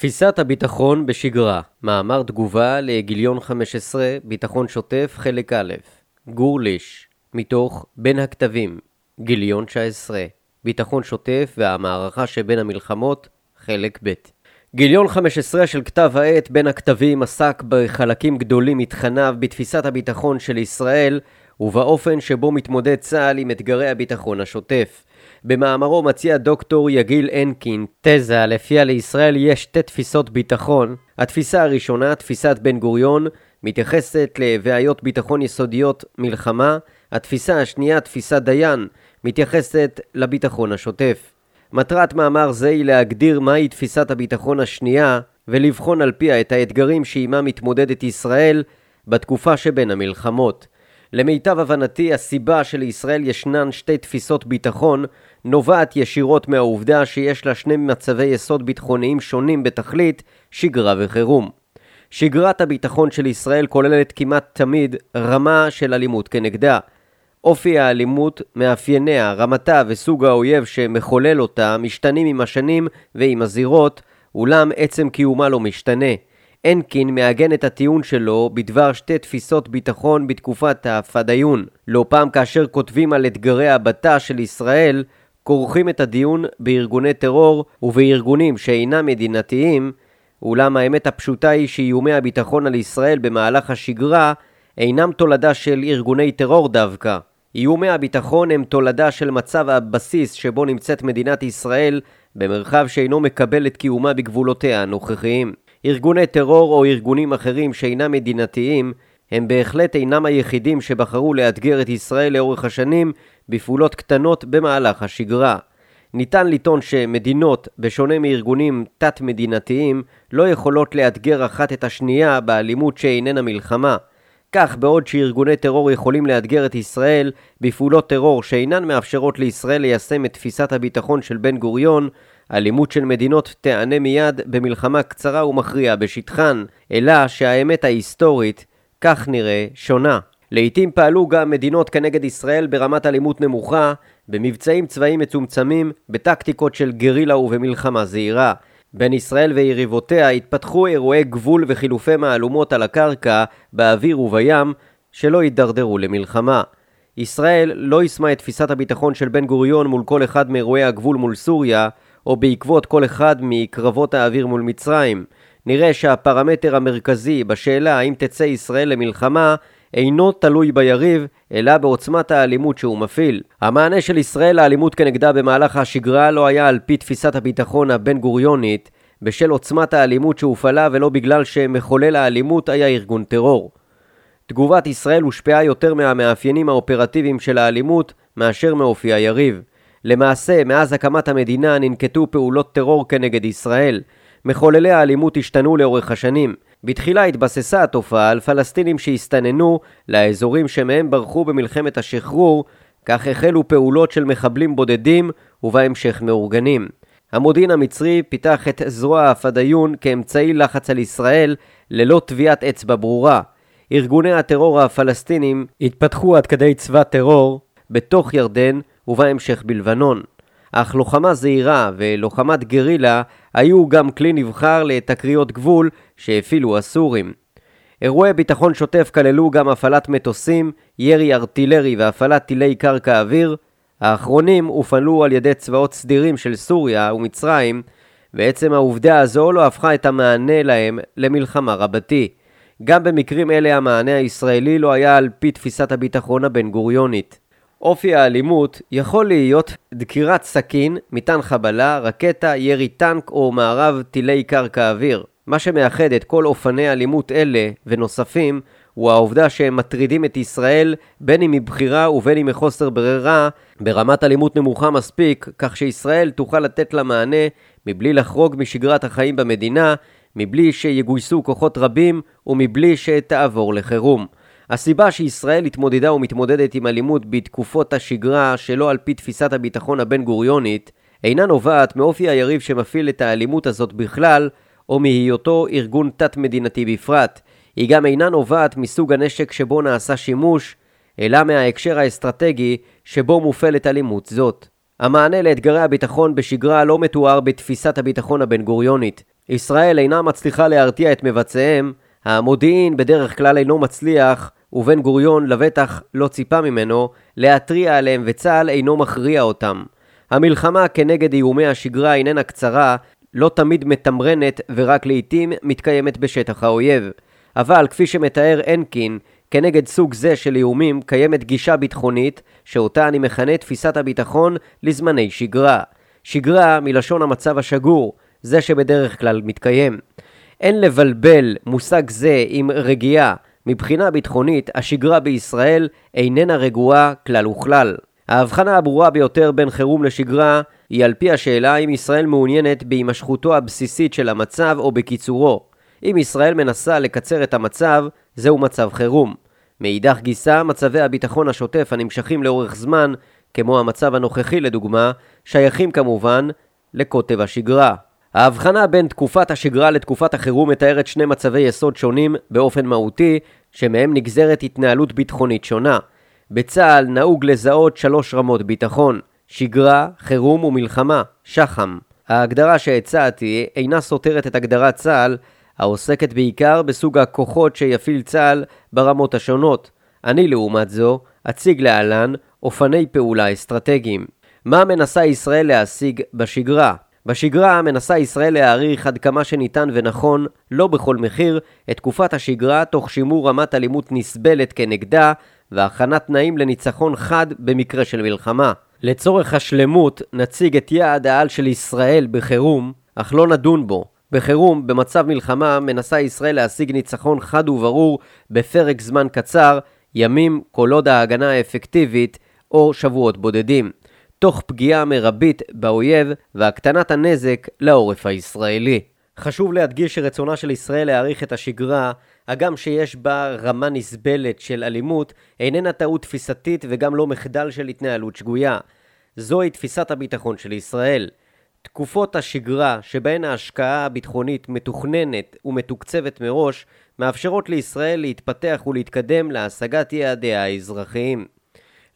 תפיסת הביטחון בשגרה, מאמר תגובה לגיליון 15, ביטחון שוטף, חלק א', גור ליש, מתוך בין הכתבים, גיליון 19, ביטחון שוטף והמערכה שבין המלחמות, חלק ב'. גיליון 15 של כתב העת בין הכתבים עסק בחלקים גדולים מתכניו בתפיסת הביטחון של ישראל ובאופן שבו מתמודד צה"ל עם אתגרי הביטחון השוטף. במאמרו מציע דוקטור יגיל הנקין תזה לפיה לישראל יש שתי תפיסות ביטחון. התפיסה הראשונה, תפיסת בן גוריון, מתייחסת לבעיות ביטחון יסודיות מלחמה. התפיסה השנייה, תפיסת דיין, מתייחסת לביטחון השוטף. מטרת מאמר זה היא להגדיר מהי תפיסת הביטחון השנייה ולבחון על פיה את האתגרים שעימם מתמודדת ישראל בתקופה שבין המלחמות. למיטב הבנתי, הסיבה שלישראל ישנן שתי תפיסות ביטחון נובעת ישירות מהעובדה שיש לה שני מצבי יסוד ביטחוניים שונים בתכלית, שגרה וחירום. שגרת הביטחון של ישראל כוללת כמעט תמיד רמה של אלימות כנגדה. אופי האלימות, מאפייניה, רמתה וסוג האויב שמחולל אותה משתנים עם השנים ועם הזירות, אולם עצם קיומה לא משתנה. הנקין מעגן את הטיעון שלו בדבר שתי תפיסות ביטחון בתקופת הפדאיון. לא פעם כאשר כותבים על אתגרי הבט"ש של ישראל, כורכים את הדיון בארגוני טרור ובארגונים שאינם מדינתיים, אולם האמת הפשוטה היא שאיומי הביטחון על ישראל במהלך השגרה אינם תולדה של ארגוני טרור דווקא. איומי הביטחון הם תולדה של מצב הבסיס שבו נמצאת מדינת ישראל במרחב שאינו מקבל את קיומה בגבולותיה הנוכחיים. ארגוני טרור או ארגונים אחרים שאינם מדינתיים הם בהחלט אינם היחידים שבחרו לאתגר את ישראל לאורך השנים בפעולות קטנות במהלך השגרה. ניתן לטעון שמדינות, בשונה מארגונים תת-מדינתיים, לא יכולות לאתגר אחת את השנייה באלימות שאיננה מלחמה. כך, בעוד שארגוני טרור יכולים לאתגר את ישראל בפעולות טרור שאינן מאפשרות לישראל ליישם את תפיסת הביטחון של בן גוריון, אלימות של מדינות תיענה מיד במלחמה קצרה ומכריעה בשטחן, אלא שהאמת ההיסטורית, כך נראה, שונה. לעיתים פעלו גם מדינות כנגד ישראל ברמת אלימות נמוכה, במבצעים צבאיים מצומצמים, בטקטיקות של גרילה ובמלחמה זהירה. בין ישראל ויריבותיה התפתחו אירועי גבול וחילופי מהלומות על הקרקע, באוויר ובים, שלא הידרדרו למלחמה. ישראל לא יישמה את תפיסת הביטחון של בן גוריון מול כל אחד מאירועי הגבול מול סוריה, או בעקבות כל אחד מקרבות האוויר מול מצרים. נראה שהפרמטר המרכזי בשאלה האם תצא ישראל למלחמה אינו תלוי ביריב, אלא בעוצמת האלימות שהוא מפעיל. המענה של ישראל לאלימות כנגדה במהלך השגרה לא היה על פי תפיסת הביטחון הבן גוריונית, בשל עוצמת האלימות שהופעלה ולא בגלל שמחולל האלימות היה ארגון טרור. תגובת ישראל הושפעה יותר מהמאפיינים האופרטיביים של האלימות מאשר מאופי היריב. למעשה, מאז הקמת המדינה ננקטו פעולות טרור כנגד ישראל. מחוללי האלימות השתנו לאורך השנים. בתחילה התבססה התופעה על פלסטינים שהסתננו לאזורים שמהם ברחו במלחמת השחרור, כך החלו פעולות של מחבלים בודדים ובהמשך מאורגנים. המודיעין המצרי פיתח את זרוע הפדאיון כאמצעי לחץ על ישראל ללא טביעת אצבע ברורה. ארגוני הטרור הפלסטינים התפתחו עד כדי צבא טרור בתוך ירדן ובהמשך בלבנון. אך לוחמה זהירה ולוחמת גרילה היו גם כלי נבחר לתקריות גבול שהפעילו הסורים. אירועי ביטחון שוטף כללו גם הפעלת מטוסים, ירי ארטילרי והפעלת טילי קרקע אוויר. האחרונים הופעלו על ידי צבאות סדירים של סוריה ומצרים, ועצם העובדה הזו לא הפכה את המענה להם למלחמה רבתי. גם במקרים אלה המענה הישראלי לא היה על פי תפיסת הביטחון הבן גוריונית. אופי האלימות יכול להיות דקירת סכין, מטען חבלה, רקטה, ירי טנק או מערב טילי קרקע אוויר. מה שמאחד את כל אופני אלימות אלה ונוספים הוא העובדה שהם מטרידים את ישראל בין אם מבחירה ובין אם מחוסר ברירה ברמת אלימות נמוכה מספיק כך שישראל תוכל לתת לה מענה מבלי לחרוג משגרת החיים במדינה, מבלי שיגויסו כוחות רבים ומבלי שתעבור לחירום. הסיבה שישראל התמודדה ומתמודדת עם אלימות בתקופות השגרה שלא על פי תפיסת הביטחון הבן גוריונית, אינה נובעת מאופי היריב שמפעיל את האלימות הזאת בכלל, או מהיותו ארגון תת-מדינתי בפרט. היא גם אינה נובעת מסוג הנשק שבו נעשה שימוש, אלא מההקשר האסטרטגי שבו מופעלת אלימות זאת. המענה לאתגרי הביטחון בשגרה לא מתואר בתפיסת הביטחון הבן גוריונית. ישראל אינה מצליחה להרתיע את מבצעיהם, המודיעין בדרך כלל אינו מצליח, ובן גוריון לבטח לא ציפה ממנו, להתריע עליהם וצה"ל אינו מכריע אותם. המלחמה כנגד איומי השגרה איננה קצרה, לא תמיד מתמרנת ורק לעיתים מתקיימת בשטח האויב. אבל כפי שמתאר הנקין, כנגד סוג זה של איומים קיימת גישה ביטחונית, שאותה אני מכנה תפיסת הביטחון לזמני שגרה. שגרה מלשון המצב השגור, זה שבדרך כלל מתקיים. אין לבלבל מושג זה עם רגיעה. מבחינה ביטחונית, השגרה בישראל איננה רגועה כלל וכלל. ההבחנה הברורה ביותר בין חירום לשגרה היא על פי השאלה אם ישראל מעוניינת בהימשכותו הבסיסית של המצב או בקיצורו. אם ישראל מנסה לקצר את המצב, זהו מצב חירום. מאידך גיסא, מצבי הביטחון השוטף הנמשכים לאורך זמן, כמו המצב הנוכחי לדוגמה, שייכים כמובן לקוטב השגרה. ההבחנה בין תקופת השגרה לתקופת החירום מתארת שני מצבי יסוד שונים באופן מהותי, שמהם נגזרת התנהלות ביטחונית שונה. בצה"ל נהוג לזהות שלוש רמות ביטחון שגרה, חירום ומלחמה, שח"ם. ההגדרה שהצעתי אינה סותרת את הגדרת צה"ל, העוסקת בעיקר בסוג הכוחות שיפעיל צה"ל ברמות השונות. אני לעומת זו אציג להלן אופני פעולה אסטרטגיים. מה מנסה ישראל להשיג בשגרה? בשגרה מנסה ישראל להעריך עד כמה שניתן ונכון, לא בכל מחיר, את תקופת השגרה תוך שימור רמת אלימות נסבלת כנגדה והכנת תנאים לניצחון חד במקרה של מלחמה. לצורך השלמות נציג את יעד העל של ישראל בחירום, אך לא נדון בו. בחירום, במצב מלחמה, מנסה ישראל להשיג ניצחון חד וברור בפרק זמן קצר, ימים, כל עוד ההגנה האפקטיבית, או שבועות בודדים. תוך פגיעה מרבית באויב והקטנת הנזק לעורף הישראלי. חשוב להדגיש שרצונה של ישראל להעריך את השגרה, הגם שיש בה רמה נסבלת של אלימות, איננה טעות תפיסתית וגם לא מחדל של התנהלות שגויה. זוהי תפיסת הביטחון של ישראל. תקופות השגרה שבהן ההשקעה הביטחונית מתוכננת ומתוקצבת מראש, מאפשרות לישראל להתפתח ולהתקדם להשגת יעדיה האזרחיים.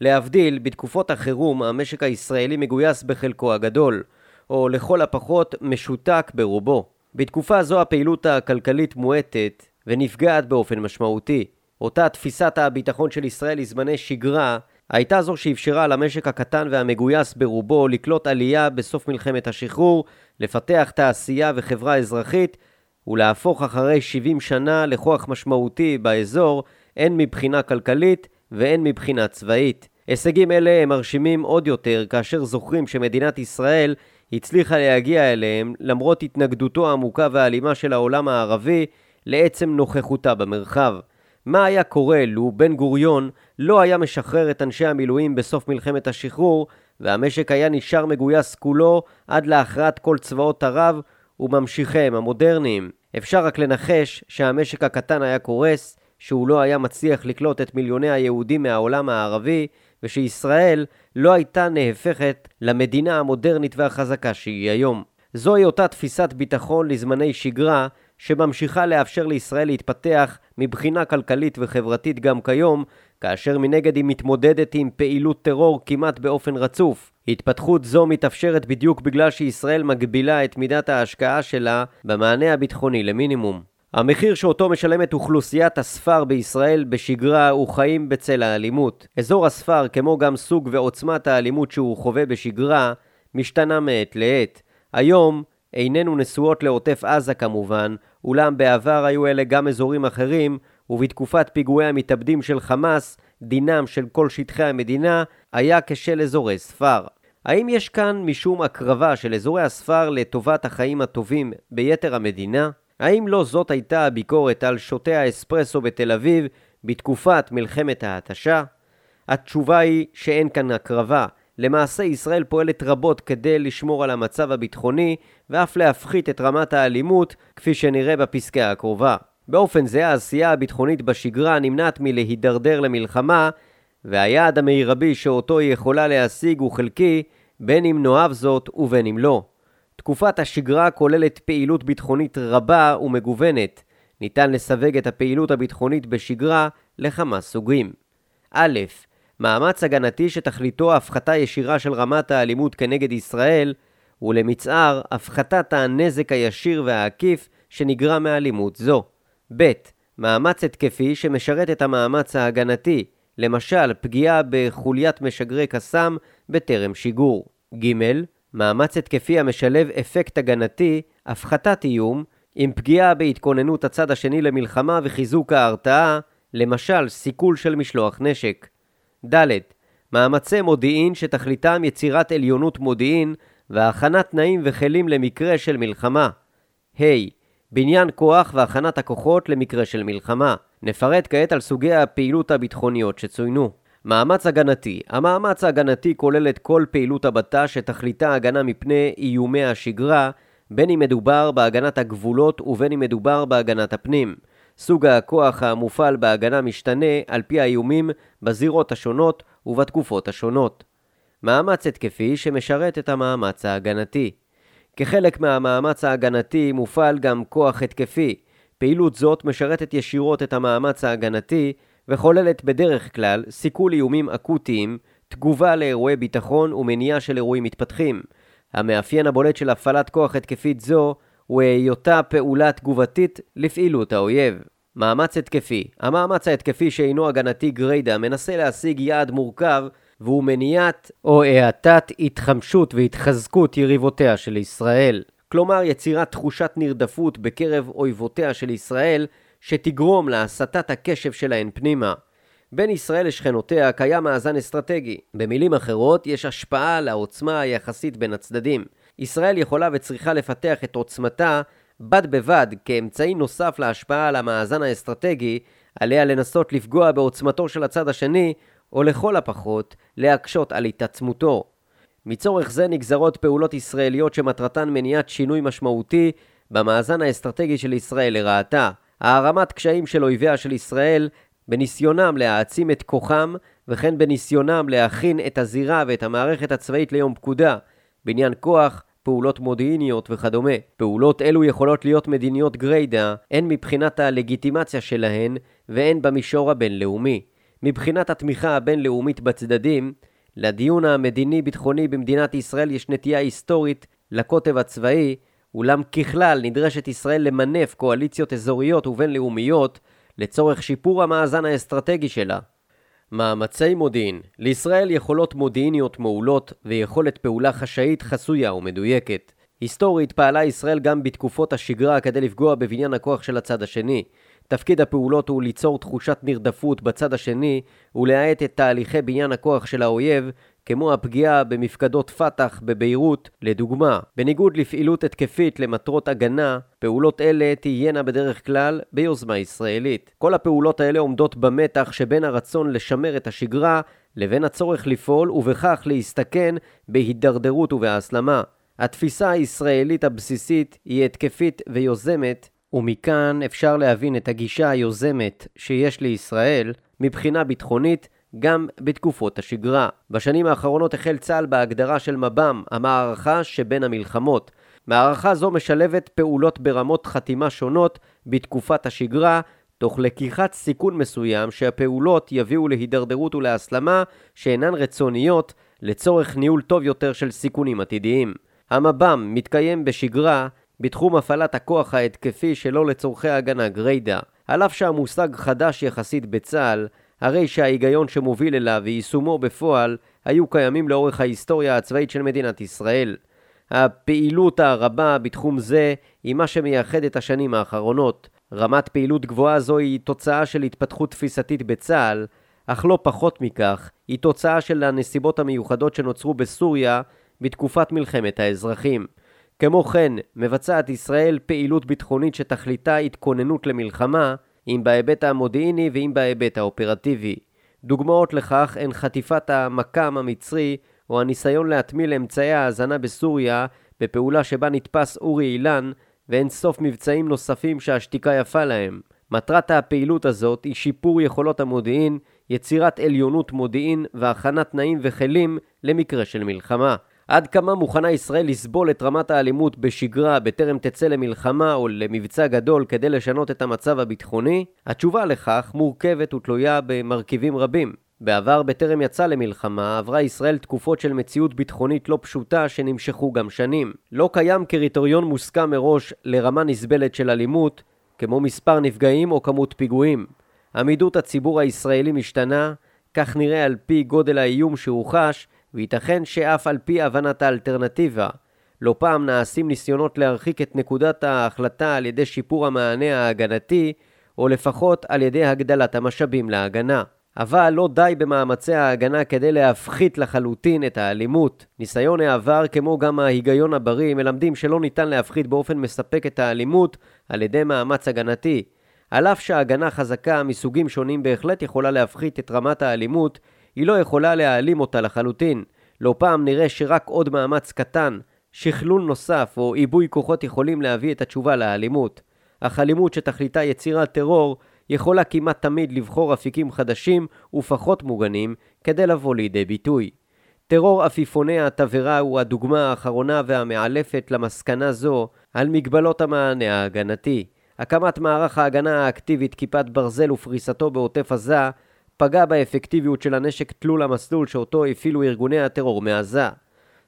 להבדיל, בתקופות החירום המשק הישראלי מגויס בחלקו הגדול, או לכל הפחות משותק ברובו. בתקופה זו הפעילות הכלכלית מועטת ונפגעת באופן משמעותי. אותה תפיסת הביטחון של ישראל לזמני שגרה הייתה זו שאפשרה למשק הקטן והמגויס ברובו לקלוט עלייה בסוף מלחמת השחרור, לפתח תעשייה וחברה אזרחית ולהפוך אחרי 70 שנה לכוח משמעותי באזור, הן מבחינה כלכלית והן מבחינה צבאית. הישגים אלה הם מרשימים עוד יותר כאשר זוכרים שמדינת ישראל הצליחה להגיע אליהם למרות התנגדותו העמוקה והאלימה של העולם הערבי לעצם נוכחותה במרחב. מה היה קורה לו בן גוריון לא היה משחרר את אנשי המילואים בסוף מלחמת השחרור והמשק היה נשאר מגויס כולו עד להכרעת כל צבאות ערב וממשיכיהם המודרניים. אפשר רק לנחש שהמשק הקטן היה קורס, שהוא לא היה מצליח לקלוט את מיליוני היהודים מהעולם הערבי, ושישראל לא הייתה נהפכת למדינה המודרנית והחזקה שהיא היום. זוהי אותה תפיסת ביטחון לזמני שגרה, שממשיכה לאפשר לישראל להתפתח מבחינה כלכלית וחברתית גם כיום, כאשר מנגד היא מתמודדת עם פעילות טרור כמעט באופן רצוף. התפתחות זו מתאפשרת בדיוק בגלל שישראל מגבילה את מידת ההשקעה שלה במענה הביטחוני למינימום. המחיר שאותו משלמת אוכלוסיית הספר בישראל בשגרה הוא חיים בצל האלימות. אזור הספר, כמו גם סוג ועוצמת האלימות שהוא חווה בשגרה, משתנה מעת לעת. היום איננו נשואות לעוטף עזה כמובן, אולם בעבר היו אלה גם אזורים אחרים, ובתקופת פיגועי המתאבדים של חמאס, דינם של כל שטחי המדינה היה כשל אזורי ספר. האם יש כאן משום הקרבה של אזורי הספר לטובת החיים הטובים ביתר המדינה? האם לא זאת הייתה הביקורת על שותי האספרסו בתל אביב בתקופת מלחמת ההתשה? התשובה היא שאין כאן הקרבה. למעשה ישראל פועלת רבות כדי לשמור על המצב הביטחוני ואף להפחית את רמת האלימות, כפי שנראה בפסקה הקרובה. באופן זה העשייה הביטחונית בשגרה נמנעת מלהידרדר למלחמה, והיעד המרבי שאותו היא יכולה להשיג הוא חלקי, בין אם נאהב זאת ובין אם לא. תקופת השגרה כוללת פעילות ביטחונית רבה ומגוונת. ניתן לסווג את הפעילות הביטחונית בשגרה לכמה סוגים. א. מאמץ הגנתי שתכליתו הפחתה ישירה של רמת האלימות כנגד ישראל, ולמצער, הפחתת הנזק הישיר והעקיף שנגרם מאלימות זו. ב. מאמץ התקפי שמשרת את המאמץ ההגנתי, למשל פגיעה בחוליית משגרי קסאם בטרם שיגור. ג. מאמץ התקפי המשלב אפקט הגנתי, הפחתת איום, עם פגיעה בהתכוננות הצד השני למלחמה וחיזוק ההרתעה, למשל סיכול של משלוח נשק. ד. מאמצי מודיעין שתכליתם יצירת עליונות מודיעין והכנת תנאים וכלים למקרה של מלחמה. ה. בניין כוח והכנת הכוחות למקרה של מלחמה. נפרט כעת על סוגי הפעילות הביטחוניות שצוינו. מאמץ הגנתי המאמץ ההגנתי כולל את כל פעילות הבט"ש שתכליתה הגנה מפני איומי השגרה, בין אם מדובר בהגנת הגבולות ובין אם מדובר בהגנת הפנים. סוג הכוח המופעל בהגנה משתנה על פי האיומים בזירות השונות ובתקופות השונות. מאמץ התקפי שמשרת את המאמץ ההגנתי. כחלק מהמאמץ ההגנתי מופעל גם כוח התקפי. פעילות זאת משרתת ישירות את המאמץ ההגנתי וכוללת בדרך כלל סיכול איומים אקוטיים, תגובה לאירועי ביטחון ומניעה של אירועים מתפתחים. המאפיין הבולט של הפעלת כוח התקפית זו הוא היותה פעולה תגובתית לפעילות האויב. מאמץ התקפי המאמץ ההתקפי שאינו הגנתי גריידה מנסה להשיג יעד מורכב והוא מניעת או האטת התחמשות והתחזקות יריבותיה של ישראל. כלומר יצירת תחושת נרדפות בקרב אויבותיה של ישראל שתגרום להסטת הקשב שלהן פנימה. בין ישראל לשכנותיה קיים מאזן אסטרטגי. במילים אחרות, יש השפעה לעוצמה היחסית בין הצדדים. ישראל יכולה וצריכה לפתח את עוצמתה בד בבד כאמצעי נוסף להשפעה על המאזן האסטרטגי, עליה לנסות לפגוע בעוצמתו של הצד השני, או לכל הפחות, להקשות על התעצמותו. מצורך זה נגזרות פעולות ישראליות שמטרתן מניעת שינוי משמעותי במאזן האסטרטגי של ישראל לרעתה. הערמת קשיים של אויביה של ישראל בניסיונם להעצים את כוחם וכן בניסיונם להכין את הזירה ואת המערכת הצבאית ליום פקודה, בעניין כוח, פעולות מודיעיניות וכדומה. פעולות אלו יכולות להיות מדיניות גריידה, הן מבחינת הלגיטימציה שלהן והן במישור הבינלאומי. מבחינת התמיכה הבינלאומית בצדדים, לדיון המדיני-ביטחוני במדינת ישראל יש נטייה היסטורית לקוטב הצבאי, אולם ככלל נדרשת ישראל למנף קואליציות אזוריות ובינלאומיות לצורך שיפור המאזן האסטרטגי שלה. מאמצי מודיעין לישראל יכולות מודיעיניות מעולות ויכולת פעולה חשאית חסויה ומדויקת. היסטורית פעלה ישראל גם בתקופות השגרה כדי לפגוע בבניין הכוח של הצד השני. תפקיד הפעולות הוא ליצור תחושת נרדפות בצד השני ולהאט את תהליכי בניין הכוח של האויב כמו הפגיעה במפקדות פת"ח בביירות, לדוגמה. בניגוד לפעילות התקפית למטרות הגנה, פעולות אלה תהיינה בדרך כלל ביוזמה ישראלית. כל הפעולות האלה עומדות במתח שבין הרצון לשמר את השגרה לבין הצורך לפעול ובכך להסתכן בהידרדרות ובהסלמה. התפיסה הישראלית הבסיסית היא התקפית ויוזמת, ומכאן אפשר להבין את הגישה היוזמת שיש לישראל מבחינה ביטחונית גם בתקופות השגרה. בשנים האחרונות החל צה"ל בהגדרה של מב"ם, המערכה שבין המלחמות. מערכה זו משלבת פעולות ברמות חתימה שונות בתקופת השגרה, תוך לקיחת סיכון מסוים שהפעולות יביאו להידרדרות ולהסלמה שאינן רצוניות לצורך ניהול טוב יותר של סיכונים עתידיים. המב"ם מתקיים בשגרה בתחום הפעלת הכוח ההתקפי שלא לצורכי הגנה גריידה. על אף שהמושג חדש יחסית בצה"ל, הרי שההיגיון שמוביל אליו ויישומו בפועל היו קיימים לאורך ההיסטוריה הצבאית של מדינת ישראל. הפעילות הרבה בתחום זה היא מה שמייחד את השנים האחרונות. רמת פעילות גבוהה זו היא תוצאה של התפתחות תפיסתית בצה"ל, אך לא פחות מכך, היא תוצאה של הנסיבות המיוחדות שנוצרו בסוריה בתקופת מלחמת האזרחים. כמו כן, מבצעת ישראל פעילות ביטחונית שתכליתה התכוננות למלחמה, אם בהיבט המודיעיני ואם בהיבט האופרטיבי. דוגמאות לכך הן חטיפת המקם המצרי או הניסיון להטמיל אמצעי ההאזנה בסוריה בפעולה שבה נתפס אורי אילן ואין סוף מבצעים נוספים שהשתיקה יפה להם. מטרת הפעילות הזאת היא שיפור יכולות המודיעין, יצירת עליונות מודיעין והכנת תנאים וכלים למקרה של מלחמה. עד כמה מוכנה ישראל לסבול את רמת האלימות בשגרה בטרם תצא למלחמה או למבצע גדול כדי לשנות את המצב הביטחוני? התשובה לכך מורכבת ותלויה במרכיבים רבים. בעבר, בטרם יצא למלחמה, עברה ישראל תקופות של מציאות ביטחונית לא פשוטה שנמשכו גם שנים. לא קיים קריטריון מוסכם מראש לרמה נסבלת של אלימות, כמו מספר נפגעים או כמות פיגועים. עמידות הציבור הישראלי משתנה, כך נראה על פי גודל האיום שהוא חש, וייתכן שאף על פי הבנת האלטרנטיבה. לא פעם נעשים ניסיונות להרחיק את נקודת ההחלטה על ידי שיפור המענה ההגנתי, או לפחות על ידי הגדלת המשאבים להגנה. אבל לא די במאמצי ההגנה כדי להפחית לחלוטין את האלימות. ניסיון העבר, כמו גם ההיגיון הבריא, מלמדים שלא ניתן להפחית באופן מספק את האלימות על ידי מאמץ הגנתי. על אף שההגנה חזקה מסוגים שונים בהחלט יכולה להפחית את רמת האלימות, היא לא יכולה להעלים אותה לחלוטין. לא פעם נראה שרק עוד מאמץ קטן, שכלול נוסף או עיבוי כוחות יכולים להביא את התשובה לאלימות. אך אלימות שתכליתה יצירת טרור יכולה כמעט תמיד לבחור אפיקים חדשים ופחות מוגנים כדי לבוא לידי ביטוי. טרור עפיפוני התבערה הוא הדוגמה האחרונה והמאלפת למסקנה זו על מגבלות המענה ההגנתי. הקמת מערך ההגנה האקטיבית כיפת ברזל ופריסתו בעוטף עזה פגע באפקטיביות של הנשק תלול המסלול שאותו הפעילו ארגוני הטרור מעזה.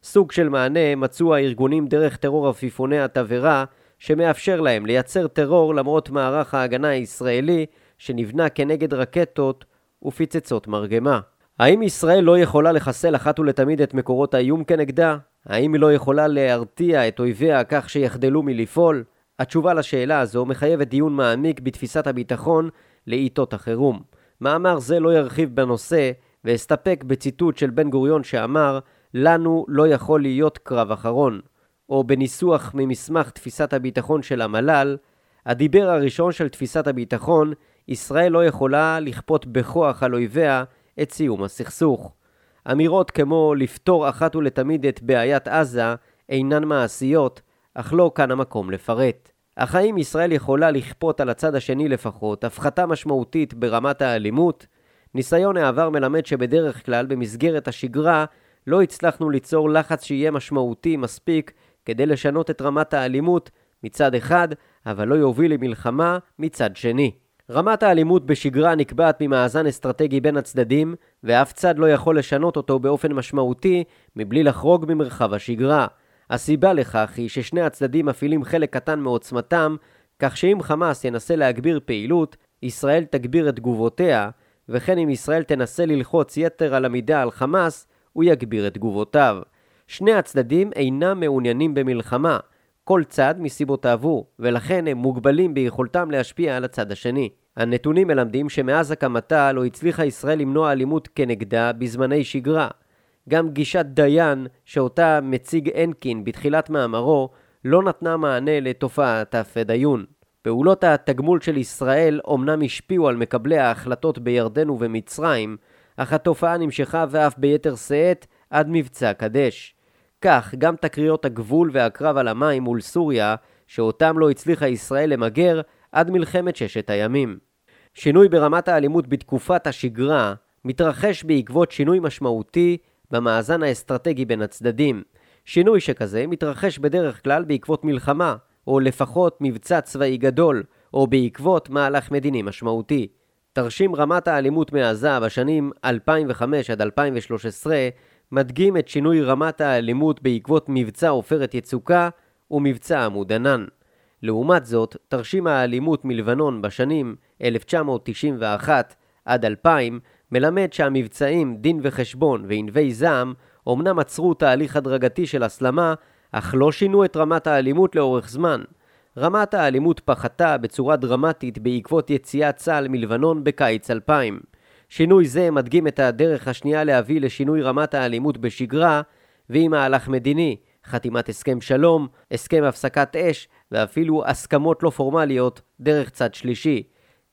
סוג של מענה מצאו הארגונים דרך טרור עפיפוני התבערה שמאפשר להם לייצר טרור למרות מערך ההגנה הישראלי שנבנה כנגד רקטות ופצצות מרגמה. האם ישראל לא יכולה לחסל אחת ולתמיד את מקורות האיום כנגדה? האם היא לא יכולה להרתיע את אויביה כך שיחדלו מלפעול? התשובה לשאלה הזו מחייבת דיון מעמיק בתפיסת הביטחון לעיתות החירום. מאמר זה לא ירחיב בנושא, ואסתפק בציטוט של בן גוריון שאמר, לנו לא יכול להיות קרב אחרון. או בניסוח ממסמך תפיסת הביטחון של המל"ל, הדיבר הראשון של תפיסת הביטחון, ישראל לא יכולה לכפות בכוח על אויביה את סיום הסכסוך. אמירות כמו לפתור אחת ולתמיד את בעיית עזה אינן מעשיות, אך לא כאן המקום לפרט. אך האם ישראל יכולה לכפות על הצד השני לפחות הפחתה משמעותית ברמת האלימות? ניסיון העבר מלמד שבדרך כלל במסגרת השגרה לא הצלחנו ליצור לחץ שיהיה משמעותי מספיק כדי לשנות את רמת האלימות מצד אחד, אבל לא יוביל למלחמה מצד שני. רמת האלימות בשגרה נקבעת ממאזן אסטרטגי בין הצדדים, ואף צד לא יכול לשנות אותו באופן משמעותי מבלי לחרוג ממרחב השגרה. הסיבה לכך היא ששני הצדדים מפעילים חלק קטן מעוצמתם, כך שאם חמאס ינסה להגביר פעילות, ישראל תגביר את תגובותיה, וכן אם ישראל תנסה ללחוץ יתר על המידה על חמאס, הוא יגביר את תגובותיו. שני הצדדים אינם מעוניינים במלחמה, כל צד מסיבותיו הוא, ולכן הם מוגבלים ביכולתם להשפיע על הצד השני. הנתונים מלמדים שמאז הקמתה לא הצליחה ישראל למנוע אלימות כנגדה בזמני שגרה. גם גישת דיין, שאותה מציג הנקין בתחילת מאמרו, לא נתנה מענה לתופעת הפדאיון. פעולות התגמול של ישראל אומנם השפיעו על מקבלי ההחלטות בירדן ובמצרים, אך התופעה נמשכה ואף ביתר שאת עד מבצע קדש. כך, גם תקריות הגבול והקרב על המים מול סוריה, שאותם לא הצליחה ישראל למגר עד מלחמת ששת הימים. שינוי ברמת האלימות בתקופת השגרה מתרחש בעקבות שינוי משמעותי במאזן האסטרטגי בין הצדדים. שינוי שכזה מתרחש בדרך כלל בעקבות מלחמה, או לפחות מבצע צבאי גדול, או בעקבות מהלך מדיני משמעותי. תרשים רמת האלימות מעזה בשנים 2005 עד 2013 מדגים את שינוי רמת האלימות בעקבות מבצע עופרת יצוקה ומבצע עמוד ענן. לעומת זאת, תרשים האלימות מלבנון בשנים 1991 עד 2000 מלמד שהמבצעים דין וחשבון וענבי זעם אומנם עצרו תהליך הדרגתי של הסלמה, אך לא שינו את רמת האלימות לאורך זמן. רמת האלימות פחתה בצורה דרמטית בעקבות יציאת צה"ל מלבנון בקיץ 2000. שינוי זה מדגים את הדרך השנייה להביא לשינוי רמת האלימות בשגרה, והיא מהלך מדיני, חתימת הסכם שלום, הסכם הפסקת אש, ואפילו הסכמות לא פורמליות דרך צד שלישי.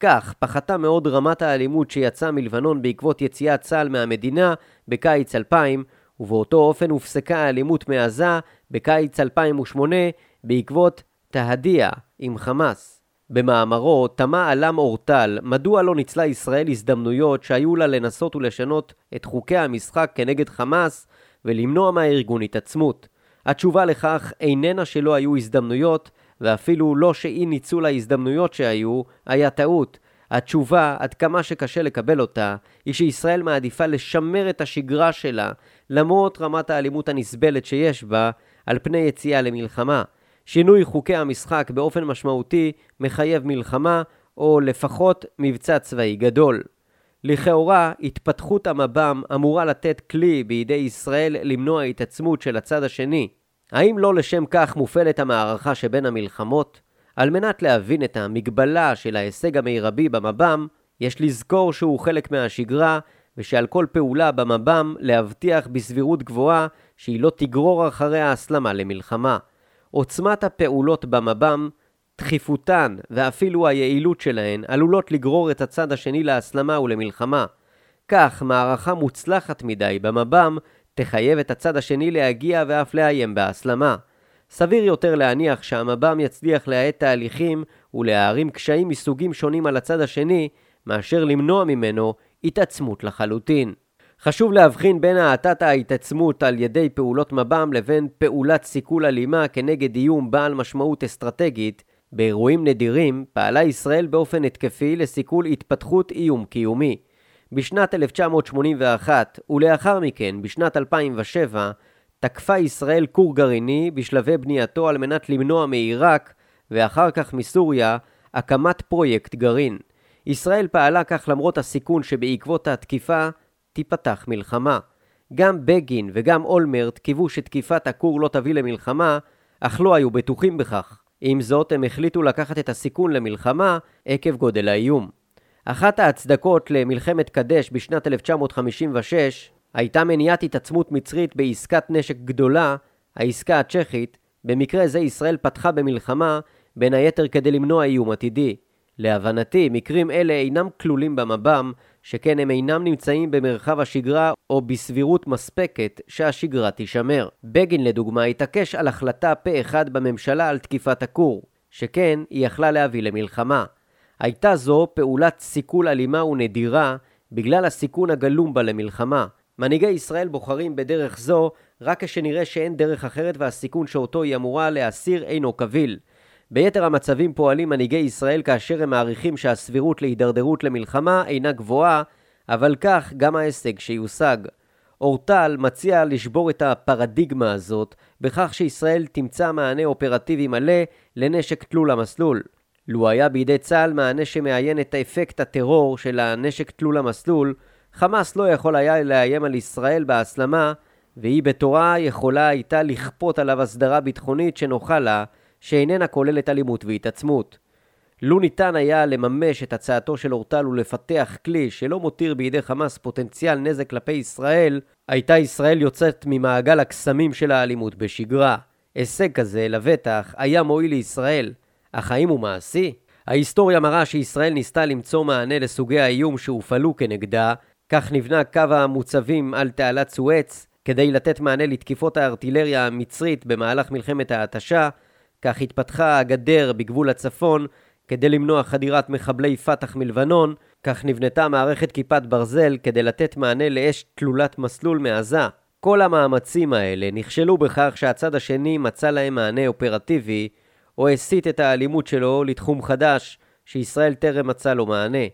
כך, פחתה מאוד רמת האלימות שיצאה מלבנון בעקבות יציאת צה"ל מהמדינה בקיץ 2000, ובאותו אופן הופסקה האלימות מעזה בקיץ 2008 בעקבות תהדיה עם חמאס. במאמרו תמה עלם אורטל מדוע לא ניצלה ישראל הזדמנויות שהיו לה לנסות ולשנות את חוקי המשחק כנגד חמאס ולמנוע מהארגון התעצמות. התשובה לכך איננה שלא היו הזדמנויות ואפילו לא שאי ניצול ההזדמנויות שהיו היה טעות. התשובה, עד כמה שקשה לקבל אותה, היא שישראל מעדיפה לשמר את השגרה שלה, למרות רמת האלימות הנסבלת שיש בה, על פני יציאה למלחמה. שינוי חוקי המשחק באופן משמעותי מחייב מלחמה, או לפחות מבצע צבאי גדול. לכאורה, התפתחות המב"ם אמורה לתת כלי בידי ישראל למנוע התעצמות של הצד השני. האם לא לשם כך מופעלת המערכה שבין המלחמות? על מנת להבין את המגבלה של ההישג המרבי במב"ם, יש לזכור שהוא חלק מהשגרה, ושעל כל פעולה במב"ם להבטיח בסבירות גבוהה שהיא לא תגרור אחרי ההסלמה למלחמה. עוצמת הפעולות במב"ם, דחיפותן ואפילו היעילות שלהן עלולות לגרור את הצד השני להסלמה ולמלחמה. כך, מערכה מוצלחת מדי במב"ם תחייב את הצד השני להגיע ואף לאיים בהסלמה. סביר יותר להניח שהמב"ם יצליח להאט תהליכים ולהערים קשיים מסוגים שונים על הצד השני, מאשר למנוע ממנו התעצמות לחלוטין. חשוב להבחין בין האטת ההתעצמות על ידי פעולות מב"ם לבין פעולת סיכול אלימה כנגד איום בעל משמעות אסטרטגית. באירועים נדירים פעלה ישראל באופן התקפי לסיכול התפתחות איום קיומי. בשנת 1981 ולאחר מכן בשנת 2007 תקפה ישראל כור גרעיני בשלבי בנייתו על מנת למנוע מעיראק ואחר כך מסוריה הקמת פרויקט גרעין. ישראל פעלה כך למרות הסיכון שבעקבות התקיפה תיפתח מלחמה. גם בגין וגם אולמרט קיוו שתקיפת הכור לא תביא למלחמה, אך לא היו בטוחים בכך. עם זאת, הם החליטו לקחת את הסיכון למלחמה עקב גודל האיום. אחת ההצדקות למלחמת קדש בשנת 1956 הייתה מניעת התעצמות מצרית בעסקת נשק גדולה, העסקה הצ'כית, במקרה זה ישראל פתחה במלחמה, בין היתר כדי למנוע איום עתידי. להבנתי, מקרים אלה אינם כלולים במב"ם, שכן הם אינם נמצאים במרחב השגרה או בסבירות מספקת שהשגרה תישמר. בגין לדוגמה התעקש על החלטה פה אחד בממשלה על תקיפת הכור, שכן היא יכלה להביא למלחמה. הייתה זו פעולת סיכול אלימה ונדירה בגלל הסיכון הגלום בה למלחמה. מנהיגי ישראל בוחרים בדרך זו רק כשנראה שאין דרך אחרת והסיכון שאותו היא אמורה להסיר אינו קביל. ביתר המצבים פועלים מנהיגי ישראל כאשר הם מעריכים שהסבירות להידרדרות למלחמה אינה גבוהה, אבל כך גם ההישג שיושג. אורטל מציע לשבור את הפרדיגמה הזאת בכך שישראל תמצא מענה אופרטיבי מלא לנשק תלול המסלול. לו היה בידי צה"ל מענה שמאיין את אפקט הטרור של הנשק תלול המסלול, חמאס לא יכול היה לאיים על ישראל בהסלמה, והיא בתורה יכולה הייתה לכפות עליו הסדרה ביטחונית שנוחה לה, שאיננה כוללת אלימות והתעצמות. לו ניתן היה לממש את הצעתו של אורטל ולפתח כלי שלא מותיר בידי חמאס פוטנציאל נזק כלפי ישראל, הייתה ישראל יוצאת ממעגל הקסמים של האלימות בשגרה. הישג כזה, לבטח, היה מועיל לישראל, אך האם הוא מעשי? ההיסטוריה מראה שישראל ניסתה למצוא מענה לסוגי האיום שהופעלו כנגדה, כך נבנה קו המוצבים על תעלת סואץ, כדי לתת מענה לתקיפות הארטילריה המצרית במהלך מלחמת ההתשה, כך התפתחה הגדר בגבול הצפון כדי למנוע חדירת מחבלי פת"ח מלבנון, כך נבנתה מערכת כיפת ברזל כדי לתת מענה לאש תלולת מסלול מעזה. כל המאמצים האלה נכשלו בכך שהצד השני מצא להם מענה אופרטיבי, או הסיט את האלימות שלו לתחום חדש, שישראל טרם מצא לו מענה.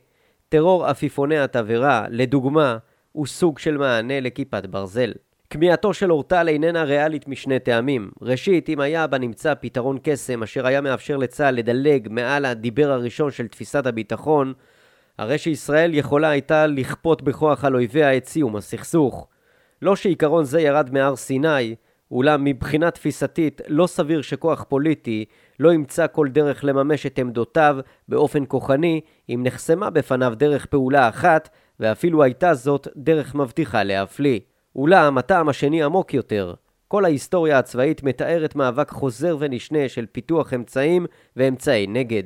טרור עפיפוני התבערה, לדוגמה, הוא סוג של מענה לכיפת ברזל. כמיהתו של אורטל איננה ריאלית משני טעמים. ראשית, אם היה בנמצא פתרון קסם אשר היה מאפשר לצה"ל לדלג מעל הדיבר הראשון של תפיסת הביטחון, הרי שישראל יכולה הייתה לכפות בכוח על אויביה את סיום הסכסוך. לא שעיקרון זה ירד מהר סיני, אולם מבחינה תפיסתית לא סביר שכוח פוליטי לא ימצא כל דרך לממש את עמדותיו באופן כוחני אם נחסמה בפניו דרך פעולה אחת ואפילו הייתה זאת דרך מבטיחה להפליא. אולם הטעם השני עמוק יותר. כל ההיסטוריה הצבאית מתארת מאבק חוזר ונשנה של פיתוח אמצעים ואמצעי נגד.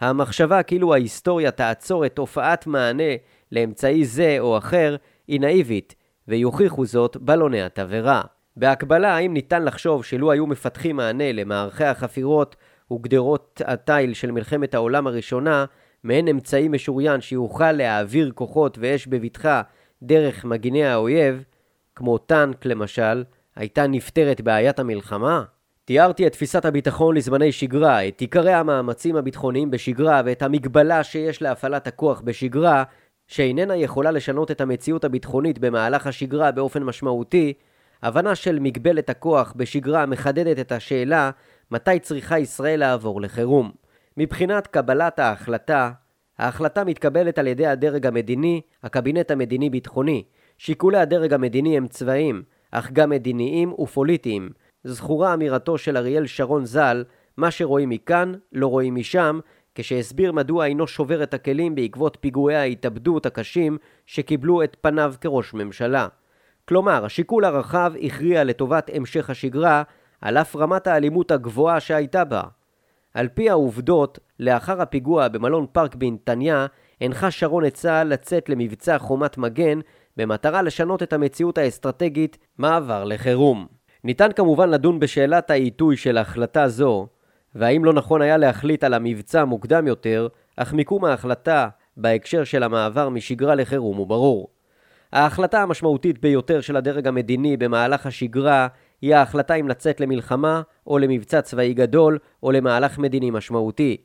המחשבה כאילו ההיסטוריה תעצור את הופעת מענה לאמצעי זה או אחר היא נאיבית, ויוכיחו זאת בלוני התבערה. בהקבלה, האם ניתן לחשוב שלו היו מפתחים מענה למערכי החפירות וגדרות התיל של מלחמת העולם הראשונה, מעין אמצעי משוריין שיוכל להעביר כוחות ואש בבטחה דרך מגיני האויב, כמו טנק למשל, הייתה נפתרת בעיית המלחמה? תיארתי את תפיסת הביטחון לזמני שגרה, את עיקרי המאמצים הביטחוניים בשגרה ואת המגבלה שיש להפעלת הכוח בשגרה, שאיננה יכולה לשנות את המציאות הביטחונית במהלך השגרה באופן משמעותי, הבנה של מגבלת הכוח בשגרה מחדדת את השאלה מתי צריכה ישראל לעבור לחירום. מבחינת קבלת ההחלטה, ההחלטה מתקבלת על ידי הדרג המדיני, הקבינט המדיני-ביטחוני. שיקולי הדרג המדיני הם צבאיים, אך גם מדיניים ופוליטיים. זכורה אמירתו של אריאל שרון ז"ל, מה שרואים מכאן, לא רואים משם, כשהסביר מדוע אינו שובר את הכלים בעקבות פיגועי ההתאבדות הקשים שקיבלו את פניו כראש ממשלה. כלומר, השיקול הרחב הכריע לטובת המשך השגרה, על אף רמת האלימות הגבוהה שהייתה בה. על פי העובדות, לאחר הפיגוע במלון פארק בנתניה, הנחה שרון את צה"ל לצאת למבצע חומת מגן במטרה לשנות את המציאות האסטרטגית מעבר לחירום. ניתן כמובן לדון בשאלת העיתוי של החלטה זו, והאם לא נכון היה להחליט על המבצע מוקדם יותר, אך מיקום ההחלטה בהקשר של המעבר משגרה לחירום הוא ברור. ההחלטה המשמעותית ביותר של הדרג המדיני במהלך השגרה היא ההחלטה אם לצאת למלחמה או למבצע צבאי גדול או למהלך מדיני משמעותי.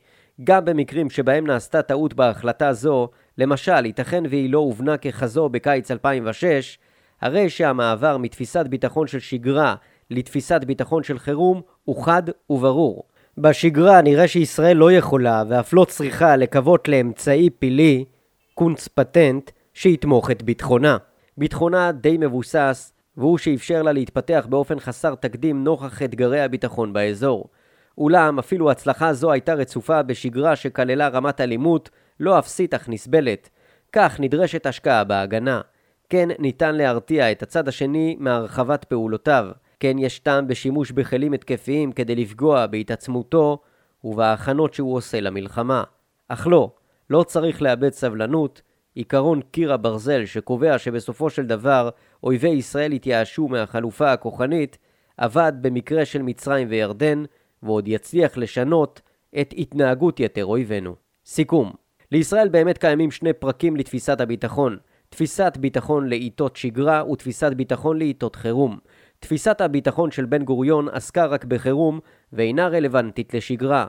גם במקרים שבהם נעשתה טעות בהחלטה זו, למשל, ייתכן והיא לא הובנה ככזו בקיץ 2006, הרי שהמעבר מתפיסת ביטחון של שגרה לתפיסת ביטחון של חירום הוא חד וברור. בשגרה נראה שישראל לא יכולה ואף לא צריכה לקוות לאמצעי פילי, קונץ פטנט, שיתמוך את ביטחונה. ביטחונה די מבוסס, והוא שאפשר לה להתפתח באופן חסר תקדים נוכח אתגרי הביטחון באזור. אולם אפילו הצלחה זו הייתה רצופה בשגרה שכללה רמת אלימות לא אפסית אך נסבלת. כך נדרשת השקעה בהגנה. כן ניתן להרתיע את הצד השני מהרחבת פעולותיו. כן יש טעם בשימוש בכלים התקפיים כדי לפגוע בהתעצמותו ובהכנות שהוא עושה למלחמה. אך לא, לא צריך לאבד סבלנות. עיקרון קיר הברזל שקובע שבסופו של דבר אויבי ישראל יתייאשו מהחלופה הכוחנית, עבד במקרה של מצרים וירדן, ועוד יצליח לשנות את התנהגות יתר אויבינו. סיכום לישראל באמת קיימים שני פרקים לתפיסת הביטחון. תפיסת ביטחון לעיתות שגרה ותפיסת ביטחון לעיתות חירום. תפיסת הביטחון של בן גוריון עסקה רק בחירום ואינה רלוונטית לשגרה.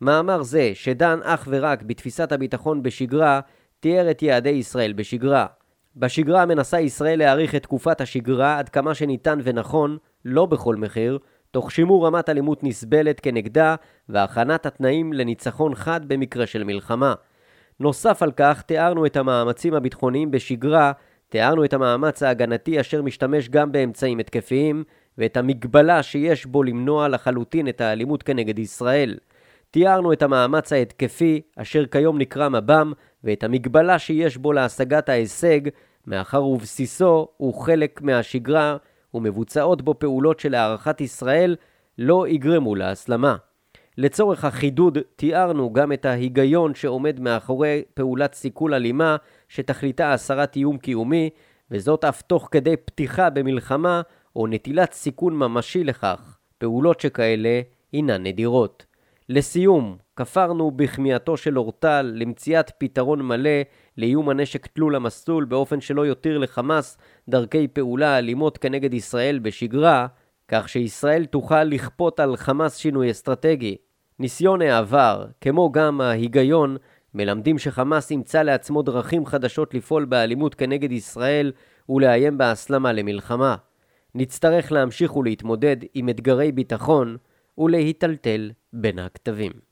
מאמר זה, שדן אך ורק בתפיסת הביטחון בשגרה, תיאר את יעדי ישראל בשגרה. בשגרה מנסה ישראל להאריך את תקופת השגרה עד כמה שניתן ונכון, לא בכל מחיר, תוך שימור רמת אלימות נסבלת כנגדה והכנת התנאים לניצחון חד במקרה של מלחמה. נוסף על כך, תיארנו את המאמצים הביטחוניים בשגרה, תיארנו את המאמץ ההגנתי אשר משתמש גם באמצעים התקפיים, ואת המגבלה שיש בו למנוע לחלוטין את האלימות כנגד ישראל. תיארנו את המאמץ ההתקפי, אשר כיום נקרא מב"ם, ואת המגבלה שיש בו להשגת ההישג, מאחר ובסיסו הוא חלק מהשגרה ומבוצעות בו פעולות שלהערכת ישראל לא יגרמו להסלמה. לצורך החידוד תיארנו גם את ההיגיון שעומד מאחורי פעולת סיכול אלימה שתכליתה הסרת איום קיומי, וזאת אף תוך כדי פתיחה במלחמה או נטילת סיכון ממשי לכך. פעולות שכאלה אינן נדירות. לסיום, כפרנו בכמיהתו של אורטל למציאת פתרון מלא לאיום הנשק תלול המסלול באופן שלא יותיר לחמאס דרכי פעולה אלימות כנגד ישראל בשגרה, כך שישראל תוכל לכפות על חמאס שינוי אסטרטגי. ניסיון העבר, כמו גם ההיגיון, מלמדים שחמאס ימצא לעצמו דרכים חדשות לפעול באלימות כנגד ישראל ולאיים בהסלמה למלחמה. נצטרך להמשיך ולהתמודד עם אתגרי ביטחון ולהיטלטל בין הכתבים.